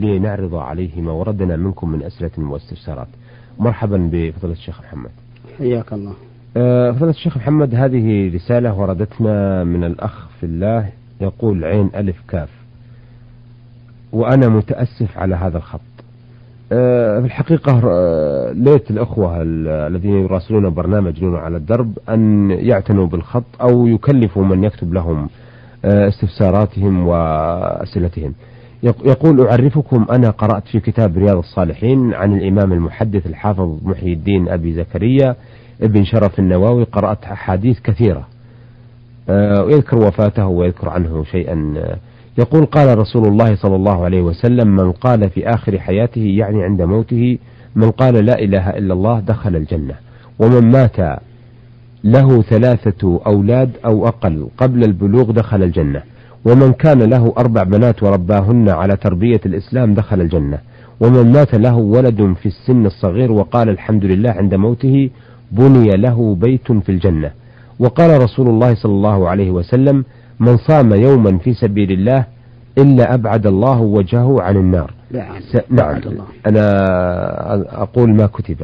لنعرض عليه ما وردنا منكم من أسئلة واستفسارات. مرحبا بفضيلة الشيخ محمد. حياك الله. أه، فضيلة الشيخ محمد هذه رسالة وردتنا من الأخ في الله يقول عين ألف كاف. وأنا متأسف على هذا الخط. أه، في الحقيقة أه، ليت الأخوة الذين يراسلون برنامج نور على الدرب أن يعتنوا بالخط أو يكلفوا من يكتب لهم استفساراتهم وأسئلتهم. يقول أعرفكم أنا قرأت في كتاب رياض الصالحين عن الإمام المحدث الحافظ محي الدين أبي زكريا ابن شرف النواوي قرأت أحاديث كثيرة. آه، ويذكر وفاته ويذكر عنه شيئا. يقول قال رسول الله صلى الله عليه وسلم من قال في آخر حياته يعني عند موته من قال لا إله إلا الله دخل الجنة. ومن مات له ثلاثة أولاد أو أقل قبل البلوغ دخل الجنة. ومن كان له أربع بنات ورباهن على تربية الإسلام دخل الجنة. ومن مات له ولد في السن الصغير وقال الحمد لله عند موته بني له بيت في الجنة. وقال رسول الله صلى الله عليه وسلم من صام يوما في سبيل الله إلا أبعد الله وجهه عن النار. س... نعم. الله. أنا أقول ما كتب.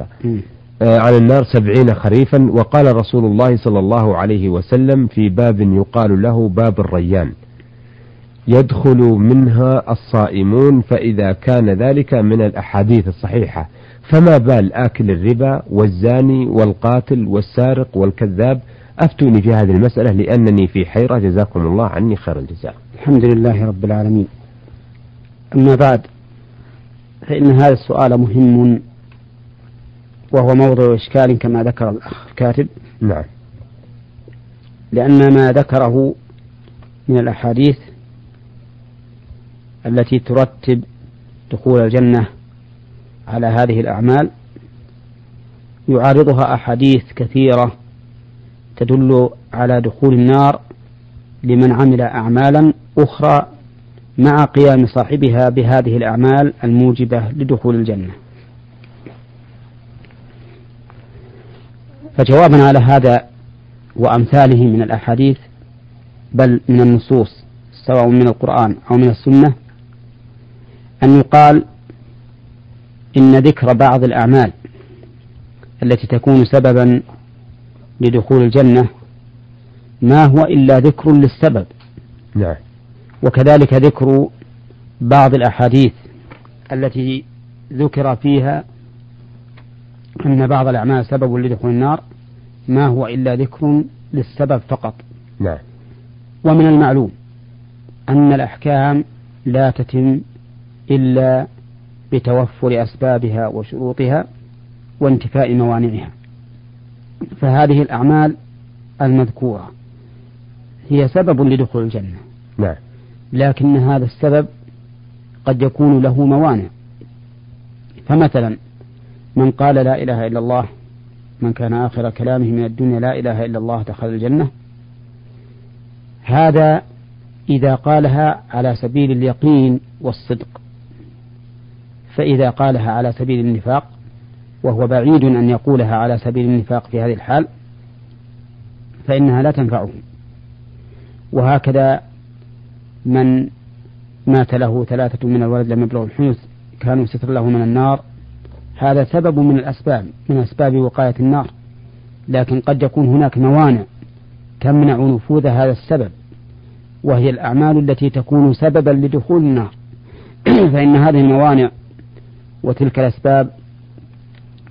آه عن النار سبعين خريفا وقال رسول الله صلى الله عليه وسلم في باب يقال له باب الريان. يدخل منها الصائمون فإذا كان ذلك من الأحاديث الصحيحة. فما بال آكل الربا والزاني والقاتل والسارق والكذاب؟ أفتوني في هذه المسألة لأنني في حيرة. جزاكم الله عني خير الجزاء. الحمد لله رب العالمين. أما بعد فإن هذا السؤال مهم وهو موضع إشكال كما ذكر الأخ الكاتب. نعم. لأن ما ذكره من الأحاديث التي ترتب دخول الجنة على هذه الأعمال يعارضها أحاديث كثيرة تدل على دخول النار لمن عمل أعمالا أخرى مع قيام صاحبها بهذه الأعمال الموجبة لدخول الجنة. فجوابا على هذا وأمثاله من الأحاديث بل من النصوص سواء من القرآن أو من السنة أن يقال إن ذكر بعض الأعمال التي تكون سببا لدخول الجنة ما هو إلا ذكر للسبب. نعم. وكذلك ذكر بعض الأحاديث التي ذكر فيها أن بعض الأعمال سبب لدخول النار ما هو إلا ذكر للسبب فقط. نعم. ومن المعلوم أن الأحكام لا تتم إلا بتوفر أسبابها وشروطها وانتفاء موانعها. فهذه الأعمال المذكورة هي سبب لدخول الجنة. نعم. لكن هذا السبب قد يكون له موانع. فمثلا من قال لا إله إلا الله من كان آخر كلامه من الدنيا لا إله إلا الله دخل الجنة هذا إذا قالها على سبيل اليقين والصدق. فإذا قالها على سبيل النفاق وهو بعيد أن يقولها على سبيل النفاق في هذه الحال فإنها لا تنفعه. وهكذا من مات له ثلاثة من الولد لم يبلغ الحنث كانوا ستر له من النار. هذا سبب من الأسباب من أسباب وقاية النار. لكن قد يكون هناك موانع تمنع نفوذ هذا السبب وهي الأعمال التي تكون سببا لدخول النار. فإن هذه الموانع وتلك الأسباب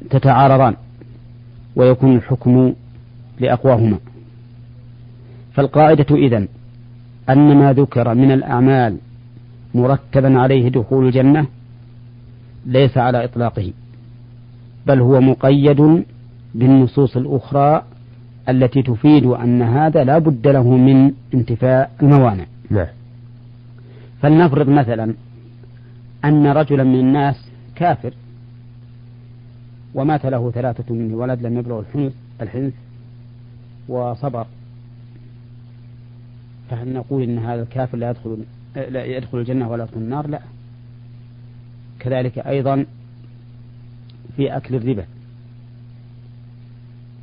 تتعارضان ويكون الحكم لأقواهما. فالقاعدة إذن أن ما ذكر من الأعمال مرتبا عليه دخول الجنة ليس على إطلاقه بل هو مقيد بالنصوص الأخرى التي تفيد أن هذا لا بد له من انتفاء الموانع. نعم. فلنفرض مثلا أن رجلا من الناس كافر ومات له ثلاثة منه ولد لم يبلغ الحنث الحنث وصبر فهل نقول إن هذا الكافر لا يدخل لا يدخل الجنة ولا يدخل النار؟ لا. كذلك أيضا في أكل الربا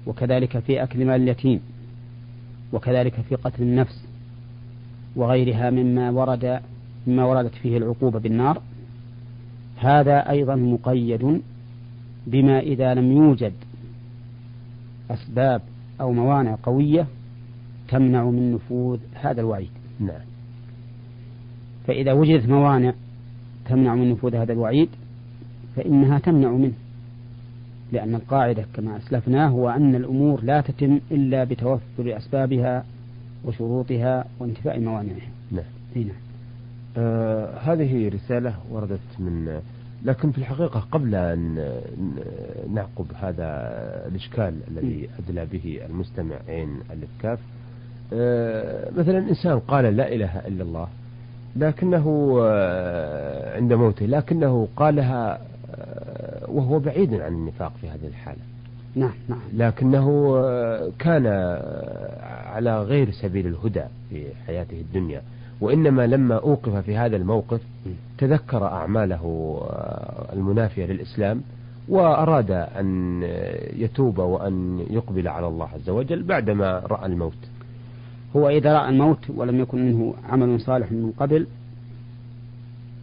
وكذلك في أكل مال اليتيم وكذلك في قتل النفس وغيرها مما ورد مما وردت فيه العقوبة بالنار هذا أيضا مقيد بما إذا لم يوجد أسباب أو موانع قوية تمنع من نفوذ هذا الوعيد. نعم. فإذا وجدت موانع تمنع من نفوذ هذا الوعيد فإنها تمنع منه لأن القاعدة كما أسلفنا هو أن الأمور لا تتم إلا بتوفر أسبابها وشروطها وانتفاء موانعها. نعم. نعم. آه هذه رسالة وردت من لكن في الحقيقة قبل أن نعقب هذا الإشكال الذي أدلى به المستمع عين الكاف آه مثلا إنسان قال لا إله إلا الله لكنه آه عند موته لكنه قالها آه وهو بعيد عن النفاق في هذه الحالة. نعم نعم. لكنه آه، كان على غير سبيل الهدى في حياته الدنيا. وإنما لما أوقف في هذا الموقف تذكر أعماله المنافية للإسلام وأراد أن يتوب وأن يقبل على الله عز وجل بعدما رأى الموت. هو إذا رأى الموت ولم يكن منه عمل صالح من قبل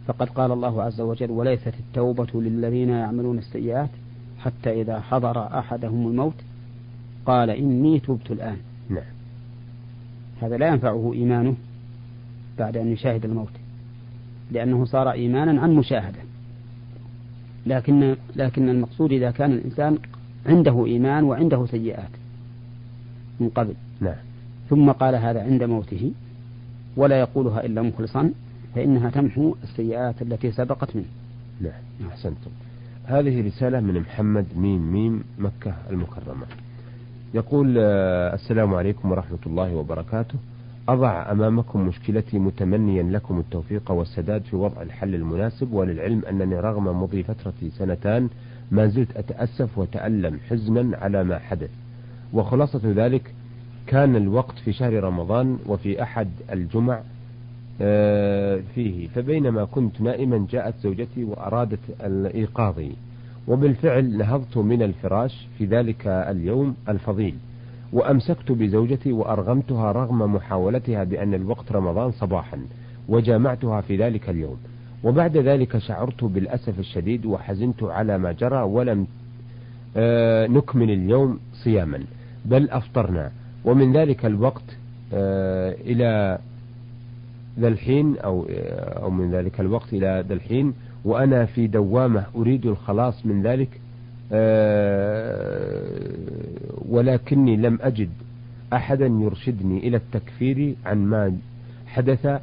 فقد قال الله عز وجل وليست التوبة للذين يعملون السيئات حتى إذا حضر أحدهم الموت قال إني تبت الآن نعم. هذا لا ينفعه إيمانه بعد أن يشاهد الموت. لأنه صار إيمانا عن مشاهدة. لكن لكن المقصود إذا كان الإنسان عنده إيمان وعنده سيئات من قبل. نعم. ثم قال هذا عند موته ولا يقولها إلا مخلصا فإنها تمحو السيئات التي سبقت منه. نعم. أحسنتم. هذه رسالة من محمد ميم ميم مكة المكرمة. يقول آه، السلام عليكم ورحمة الله وبركاته. أضع أمامكم مشكلتي متمنيا لكم التوفيق والسداد في وضع الحل المناسب وللعلم أنني رغم مضي فترة سنتان ما زلت أتأسف وتألم حزنا على ما حدث. وخلاصة ذلك كان الوقت في شهر رمضان وفي أحد الجمع آه، فيه. فبينما كنت نائما جاءت زوجتي وأرادت إيقاظي وبالفعل نهضت من الفراش في ذلك اليوم الفضيل. وأمسكت بزوجتي وأرغمتها رغم محاولتها بأن الوقت رمضان صباحا وجامعتها في ذلك اليوم. وبعد ذلك شعرت بالأسف الشديد وحزنت على ما جرى ولم آه، نكمل اليوم صياما بل أفطرنا. ومن ذلك الوقت آه، إلى ذا الحين أو آه، أو من ذلك الوقت إلى ذا الحين وأنا في دوامة أريد الخلاص من ذلك ولكني لم أجد أحدا يرشدني إلى التكفير عن ما حدث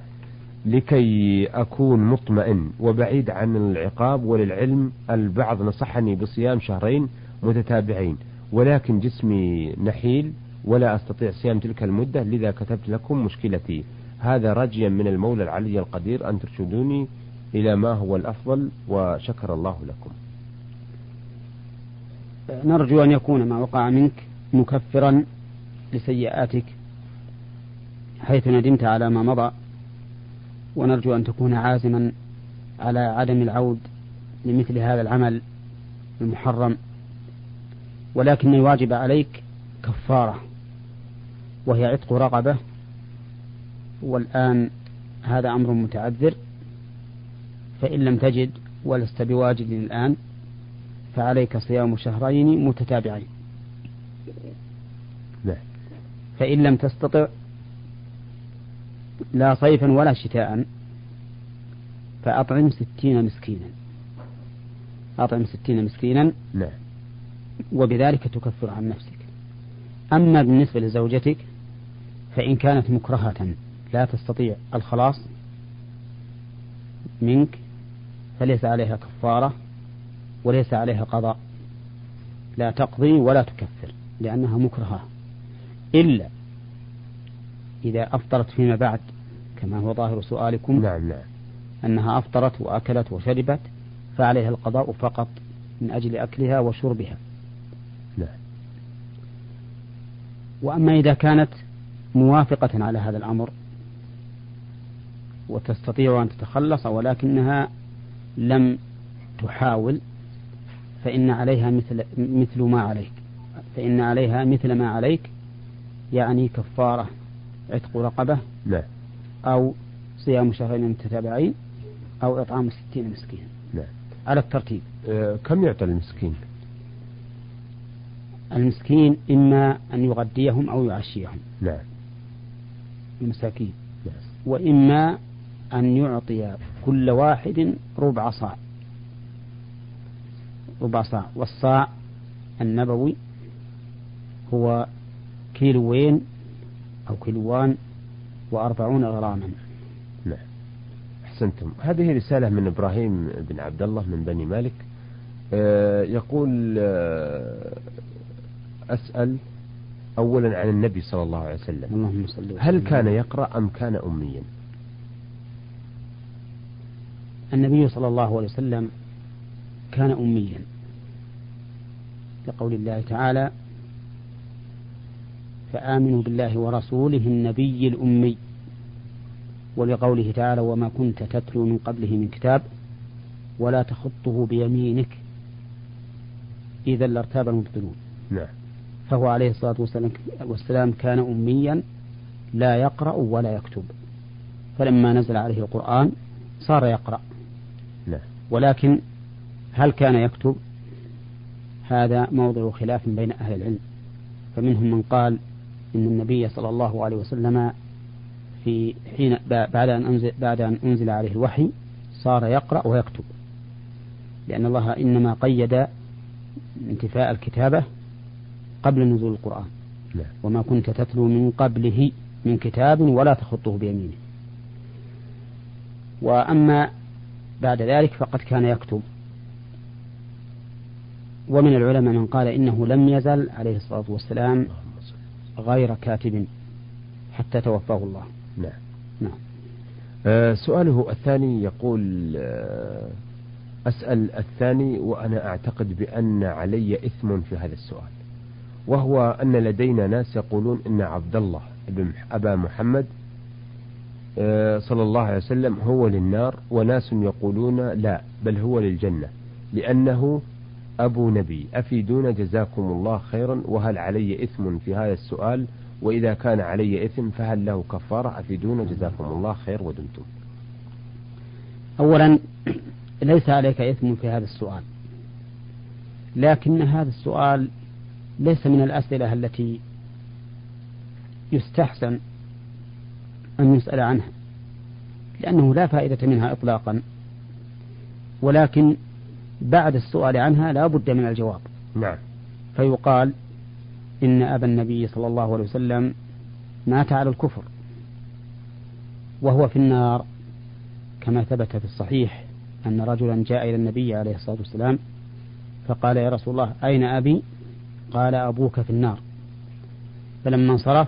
لكي أكون مطمئن وبعيد عن العقاب وللعلم البعض نصحني بصيام شهرين متتابعين ولكن جسمي نحيل ولا أستطيع صيام تلك المدة لذا كتبت لكم مشكلتي. هذا رجيا من المولى العلي القدير أن ترشدوني إلى ما هو الأفضل وشكر الله لكم. نرجو أن يكون ما وقع منك مكفرا لسيئاتك حيث ندمت على ما مضى ونرجو أن تكون عازما على عدم العود لمثل هذا العمل المحرم. ولكن الواجب عليك كفارة وهي عتق رقبة. والآن هذا أمر متعذر فإن لم تجد ولست بواجد الآن فعليك صيام شهرين متتابعين. نعم فإن لم تستطع لا صيفا ولا شتاء فأطعم ستين مسكينا. أطعم ستين مسكينا نعم وبذلك تكفر عن نفسك. أما بالنسبة لزوجتك فإن كانت مكرهة لا تستطيع الخلاص منك فليس عليها كفارة وليس عليها قضاء. لا تقضي ولا تكفر. لأنها مكرهة. إلا إذا أفطرت فيما بعد كما هو ظاهر سؤالكم نعم نعم. أنها أفطرت وأكلت وشربت فعليها القضاء فقط من أجل أكلها وشربها. نعم. وأما إذا كانت موافقة على هذا الأمر وتستطيع أن تتخلص ولكنها لم تحاول فإن عليها مثل مثل ما عليك. فإن عليها مثل ما عليك يعني كفارة عتق رقبة نعم أو صيام شهرين متتابعين أو إطعام ستين مسكين. نعم على الترتيب. آه كم يعطى المسكين؟ المسكين إما أن يغديهم أو يعشيهم. نعم المساكين. نعم. وإما أن يعطي كل واحد ربع صاع. ربع صاع. والصاع النبوي هو كيلوين أو كيلوان وأربعون غراما. نعم. أحسنتم. هذه رسالة من إبراهيم بن عبد الله من بني مالك. آه يقول آه أسأل أولا عن النبي صلى الله عليه وسلم. اللهم صل هل كان يقرأ أم كان أميا؟ النبي صلى الله عليه وسلم كان أميا. لقول الله تعالى فآمنوا بالله ورسوله النبي الأمي ولقوله تعالى وما كنت تتلو من قبله من كتاب ولا تخطه بيمينك إذا لارتاب المبطلون. نعم. فهو عليه الصلاة والسلام, كان أميا لا يقرأ ولا يكتب. فلما نزل عليه القرآن صار يقرأ. نعم. ولكن هل كان يكتب؟ هذا موضع خلاف بين أهل العلم. فمنهم من قال إن النبي صلى الله عليه وسلم في حين بعد أن أنزل, بعد أن أنزل عليه الوحي صار يقرأ ويكتب. لأن الله إنما قيد انتفاء الكتابة قبل نزول القرآن. نعم. وما كنت تتلو من قبله من كتاب ولا تخطه بيمينه. وأما بعد ذلك فقد كان يكتب. ومن العلماء من قال إنه لم يزل عليه الصلاة والسلام غير كاتب حتى توفاه الله. نعم. نعم. آه سؤاله الثاني يقول آه أسأل الثاني وأنا أعتقد بأن علي إثم في هذا السؤال وهو أن لدينا ناس يقولون أن عبد الله بن أبا محمد آه صلى الله عليه وسلم هو للنار وناس يقولون لا بل هو للجنة لأنه أبو نبي أفيدونا جزاكم الله خيرا وهل علي إثم في هذا السؤال؟ وإذا كان علي إثم فهل له كفارة؟ أفيدونا جزاكم الله خير ودمتم. أولا ليس عليك إثم في هذا السؤال لكن هذا السؤال ليس من الأسئلة التي يستحسن أن يسأل عنها لأنه لا فائدة منها إطلاقا ولكن بعد السؤال عنها لا بد من الجواب. نعم. فيقال إن أبا النبي صلى الله عليه وسلم مات على الكفر وهو في النار كما ثبت في الصحيح أن رجلا جاء إلى النبي عليه الصلاة والسلام فقال يا رسول الله أين أبي؟ قال أبوك في النار. فلما انصرف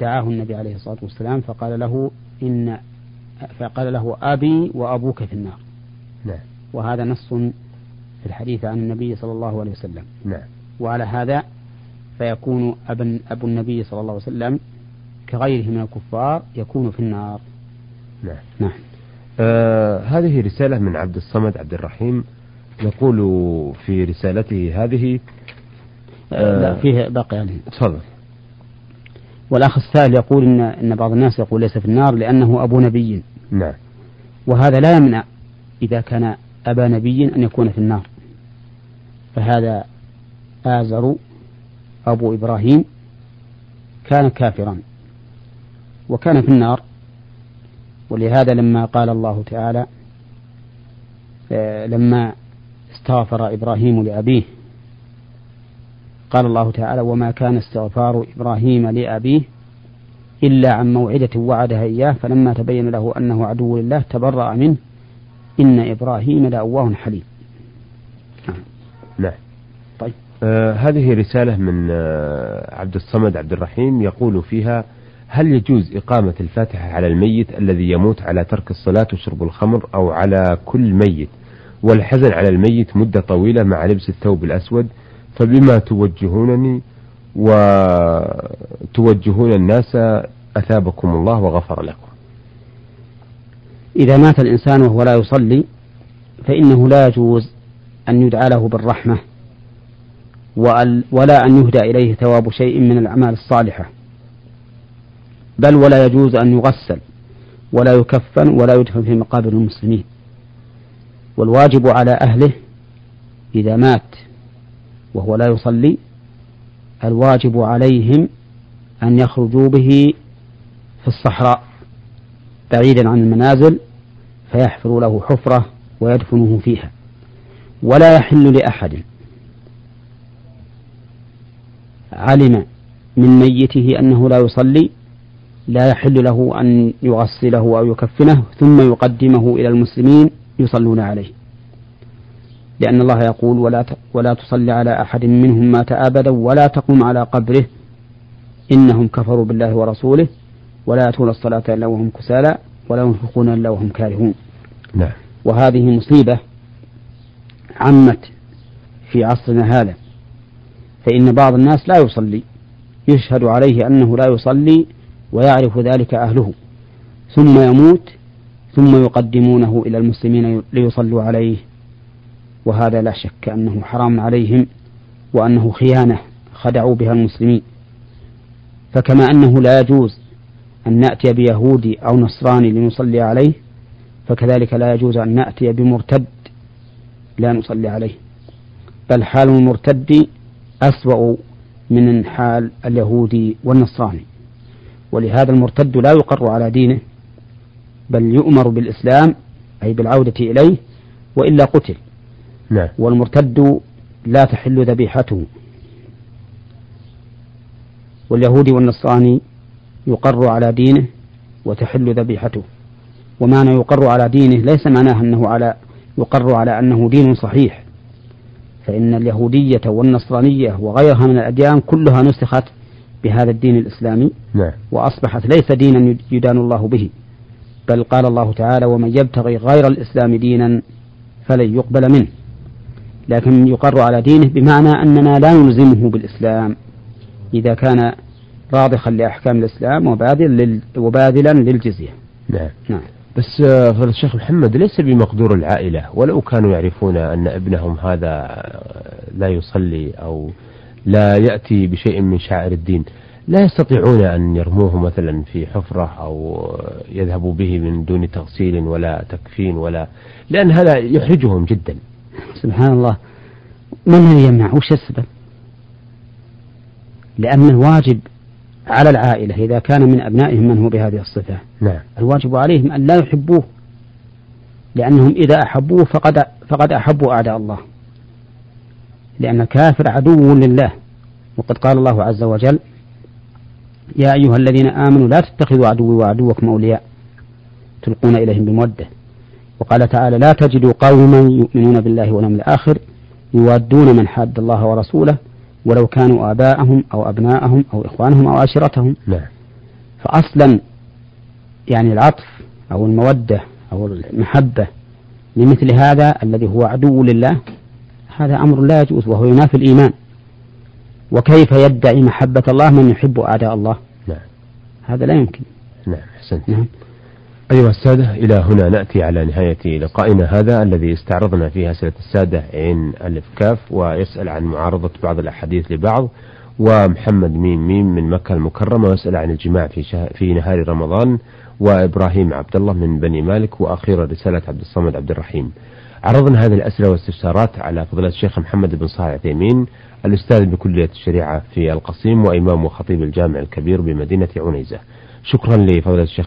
دعاه النبي عليه الصلاة والسلام فقال له إن فقال له أبي وأبوك في النار. نعم. وهذا نص في الحديث عن النبي صلى الله عليه وسلم. نعم. وعلى هذا فيكون أبا أبو النبي صلى الله عليه وسلم كغيره من الكفار يكون في النار. نعم. نعم. آه هذه رسالة من عبد الصمد عبد الرحيم. يقول في رسالته هذه آه لا فيه باقي عليه. تفضل. والأخ السائل يقول إن إن بعض الناس يقول ليس في النار لأنه أبو نبي. نعم. وهذا لا يمنع إذا كان أبا نبي أن يكون في النار. فهذا آزر أبو إبراهيم كان كافرا وكان في النار. ولهذا لما قال الله تعالى لما استغفر إبراهيم لأبيه قال الله تعالى وما كان استغفار إبراهيم لأبيه إلا عن موعدة وعدها إياه فلما تبين له أنه عدو لله تبرأ منه إن إبراهيم لأواه حليم. نعم طيب. آه هذه رسالة من آه عبد الصمد عبد الرحيم يقول فيها هل يجوز إقامة الفاتحة على الميت الذي يموت على ترك الصلاة وشرب الخمر أو على كل ميت؟ والحزن على الميت مدة طويلة مع لبس الثوب الأسود فبما توجهونني وتوجهون الناس أثابكم الله وغفر لكم. إذا مات الإنسان وهو لا يصلي فإنه لا يجوز أن يدعى له بالرحمة ولا أن يهدى إليه ثواب شيء من الأعمال الصالحة. بل ولا يجوز أن يغسل ولا يكفن ولا يدفن في مقابر المسلمين. والواجب على أهله إذا مات وهو لا يصلي الواجب عليهم أن يخرجوا به في الصحراء. بعيدا عن المنازل فيحفروا له حفرة ويدفنوه فيها. ولا يحل لأحد علم من ميته أنه لا يصلي لا يحل له أن يغسله أو يكفنه ثم يقدمه إلى المسلمين يصلون عليه. لأن الله يقول ولا ولا تصلي على أحد منهم مات أبدا ولا تقم على قبره إنهم كفروا بالله ورسوله ولا يأتون الصلاة إلا وهم كسالى ولا ينفقون إلا وهم كارهون. نعم. وهذه مصيبة عمت في عصرنا هذا. فإن بعض الناس لا يصلي يشهد عليه أنه لا يصلي ويعرف ذلك أهله. ثم يموت ثم يقدمونه إلى المسلمين ليصلوا عليه. وهذا لا شك أنه حرام عليهم وأنه خيانة خدعوا بها المسلمين. فكما أنه لا يجوز أن نأتي بيهودي أو نصراني لنصلي عليه فكذلك لا يجوز أن نأتي بمرتد لا نصلي عليه. بل حال المرتد أسوأ من حال اليهودي والنصراني. ولهذا المرتد لا يقر على دينه بل يؤمر بالإسلام أي بالعودة إليه وإلا قتل. نعم. والمرتد لا تحل ذبيحته. واليهودي والنصراني يقر على دينه وتحل ذبيحته. ومعنى يقر على دينه ليس معناه أنه على يقر على أنه دين صحيح. فإن اليهودية والنصرانية وغيرها من الأديان كلها نسخت بهذا الدين الإسلامي نعم. وأصبحت ليس دينا يدان الله به. بل قال الله تعالى ومن يبتغي غير الإسلام دينا فلن يقبل منه. لكن يقر على دينه بمعنى أننا لا نلزمه بالإسلام. إذا كان راضخا لأحكام الإسلام وباذلا وباذلا للجزية. نعم. نعم. بس آه، فضل الشيخ محمد ليس بمقدور العائلة ولو كانوا يعرفون أن ابنهم هذا آه، لا يصلي أو لا يأتي بشيء من شعائر الدين لا يستطيعون أن يرموه مثلا في حفرة أو يذهبوا به من دون تغسيل ولا تكفين ولا لأن هذا يحرجهم جدا. سبحان الله. من الذي يمنع؟ وش السبب؟ لأن الواجب على العائلة إذا كان من أبنائهم من هو بهذه الصفة. نعم. الواجب عليهم أن لا يحبوه لأنهم إذا أحبوه فقد فقد أحبوا أعداء الله. لأن الكافر عدو لله. وقد قال الله عز وجل يا أيها الذين آمنوا لا تتخذوا عدوي وعدوكم أولياء تلقون إليهم بمودة. وقال تعالى لا تجدوا قوما يؤمنون بالله واليوم الآخر يوادون من حاد الله ورسوله ولو كانوا آباءهم أو أبناءهم أو إخوانهم أو عشيرتهم. نعم. فأصلا يعني العطف أو المودة أو المحبة لمثل هذا الذي هو عدو لله هذا أمر لا يجوز وهو ينافي الإيمان. وكيف يدعي محبة الله من يحب أعداء الله؟ نعم. هذا لا يمكن. نعم أحسنت. نعم. أيها السادة إلى هنا نأتي على نهاية لقائنا هذا الذي استعرضنا فيه أسئلة السادة عين ألف كاف ويسأل عن معارضة بعض الأحاديث لبعض ومحمد ميم ميم من مكة المكرمة ويسأل عن الجماع في. في نهار رمضان وإبراهيم عبد الله من بني مالك وأخيرا رسالة عبد الصمد عبد الرحيم عرضنا هذه الأسئلة والاستفسارات على فضيلة الشيخ محمد بن صالح عثيمين الأستاذ بكلية الشريعة في القصيم وإمام وخطيب الجامع الكبير بمدينة عنيزة شكرا لفضيلة الشيخ